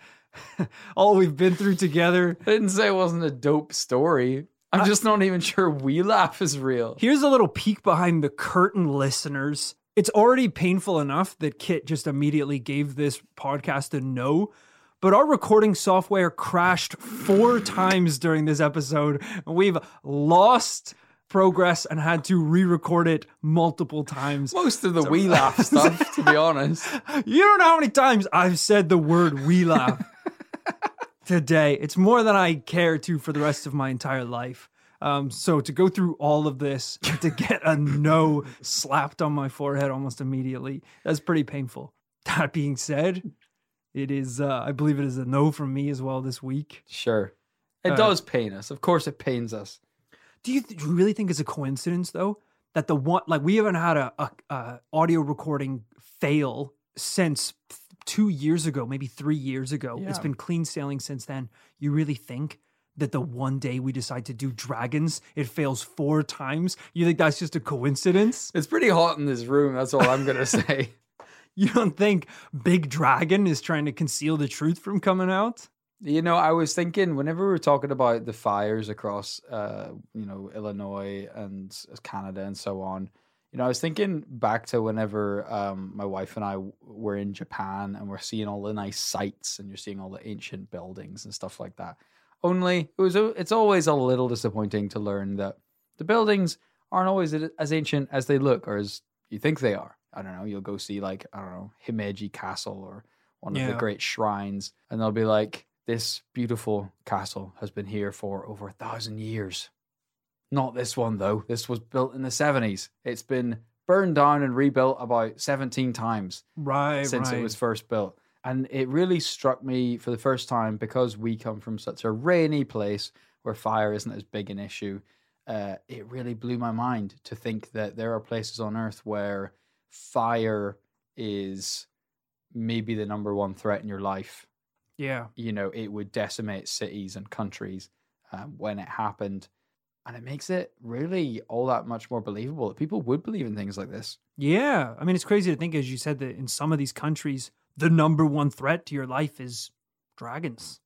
all we've been through together I didn't say it wasn't a dope story. I'm just not even sure Wiglaf is real. Here's a little peek behind the curtain, listeners. It's already painful enough that Kit just immediately gave this podcast a no, but our recording software crashed four times during this episode. We've lost progress and had to re record it multiple times. Most of the Wiglaf stuff, to be honest. You don't know how many times I've said the word Wiglaf today. It's more than I care to for the rest of my entire life. Um, so to go through all of this to get a no slapped on my forehead almost immediately, that's pretty painful. That being said, it is uh, I believe it is a no from me as well this week. Sure. It Uh, does pain us. Of course, it pains us. Do you, do you really think it's a coincidence though that the one like we haven't had a, a, a audio recording fail since th- two years ago, maybe three years ago. It's been clean sailing since then. You really think that the one day we decide to do dragons, it fails four times? You think that's just a coincidence? It's pretty hot in this room. That's all I'm going to say. You don't think Big Dragon is trying to conceal the truth from coming out? You know, I was thinking whenever we were talking about the fires across, uh, you know, Illinois and Canada and so on, you know, I was thinking back to whenever um, my wife and I were in Japan and we're seeing all the nice sights and you're seeing all the ancient buildings and stuff like that. Only it was, it's always a little disappointing to learn that the buildings aren't always as ancient as they look or as you think they are. I don't know. You'll go see like I don't know Himeji Castle or one of the great shrines, and they'll be like, "This beautiful castle has been here for over a thousand years." Not this one though. This was built in the seventies. It's been burned down and rebuilt about seventeen times Right, since it was first built. And it really struck me for the first time because we come from such a rainy place where fire isn't as big an issue. Uh, it really blew my mind to think that there are places on Earth where fire is maybe the number one threat in your life. Yeah. You know, it would decimate cities and countries um, when it happened. And it makes it really all that much more believable that people would believe in things like this. Yeah. I mean, it's crazy to think, as you said, that in some of these countries, the number one threat to your life is dragons.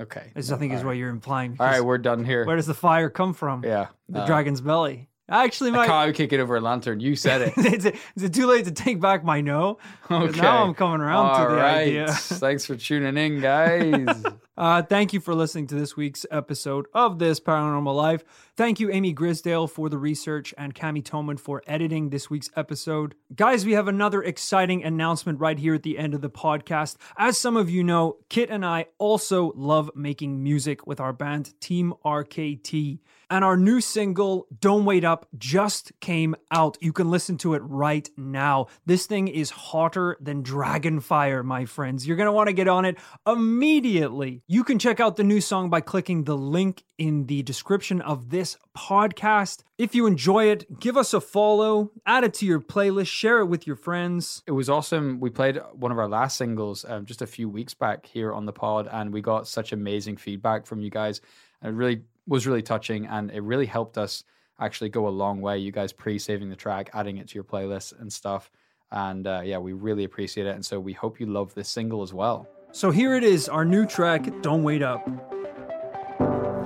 Okay. Is I think is what you're implying. All right, we're done here. Where does the fire come from? Yeah. The uh, dragon's belly. Actually, my cow kicking over a lantern. You said it. is, it, is it too late to take back my no? Okay. Now I'm coming around All to the right. idea. Thanks for tuning in, guys. Uh, thank you for listening to this week's episode of This Paranormal Life. Thank you, Amy Grisdale, for the research and Cami Toman for editing this week's episode. Guys, we have another exciting announcement right here at the end of the podcast. As some of you know, Kit and I also love making music with our band Team RKT. And our new single, Don't Wait Up, just came out. You can listen to it right now. This thing is hotter than Dragonfire, my friends. You're going to want to get on it immediately. You can check out the new song by clicking the link in the description of this podcast. If you enjoy it, give us a follow, add it to your playlist, share it with your friends. It was awesome. We played one of our last singles um, just a few weeks back here on the pod, and we got such amazing feedback from you guys. And it really was really touching, and it really helped us actually go a long way. You guys pre-saving the track, adding it to your playlist and stuff. And uh, yeah, we really appreciate it. And so we hope you love this single as well. So here it is, our new track, Don't Wait Up.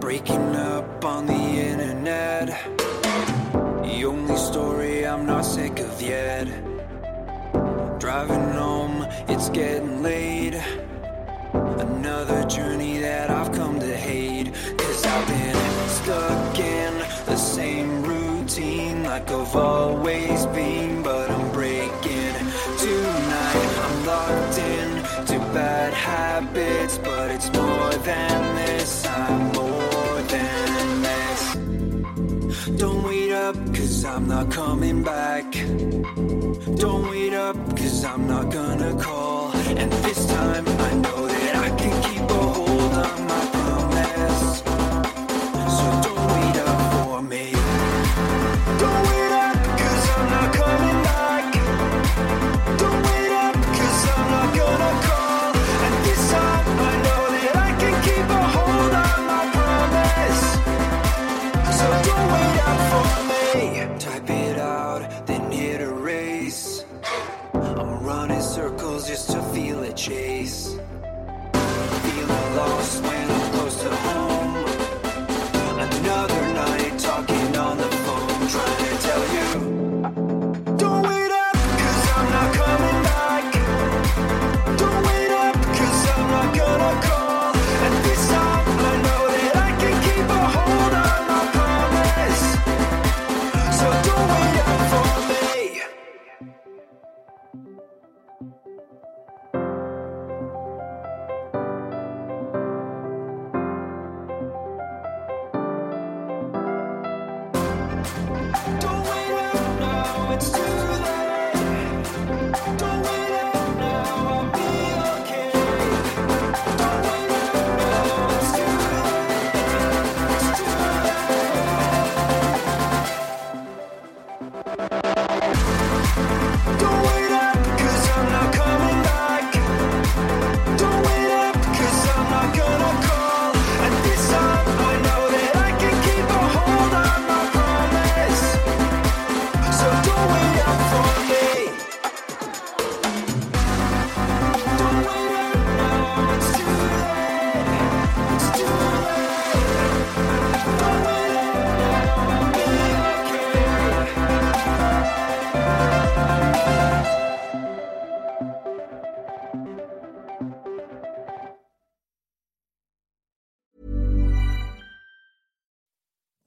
Breaking up on the internet. The only story I'm not sick of yet. Driving home, it's getting late. Another journey like I've always been. But I'm breaking tonight. I'm locked in to bad habits. But it's more than this. I'm more than this. Don't wait up, cause I'm not coming back. Don't wait up, cause I'm not gonna call. And this time I know that I can keep a hold on my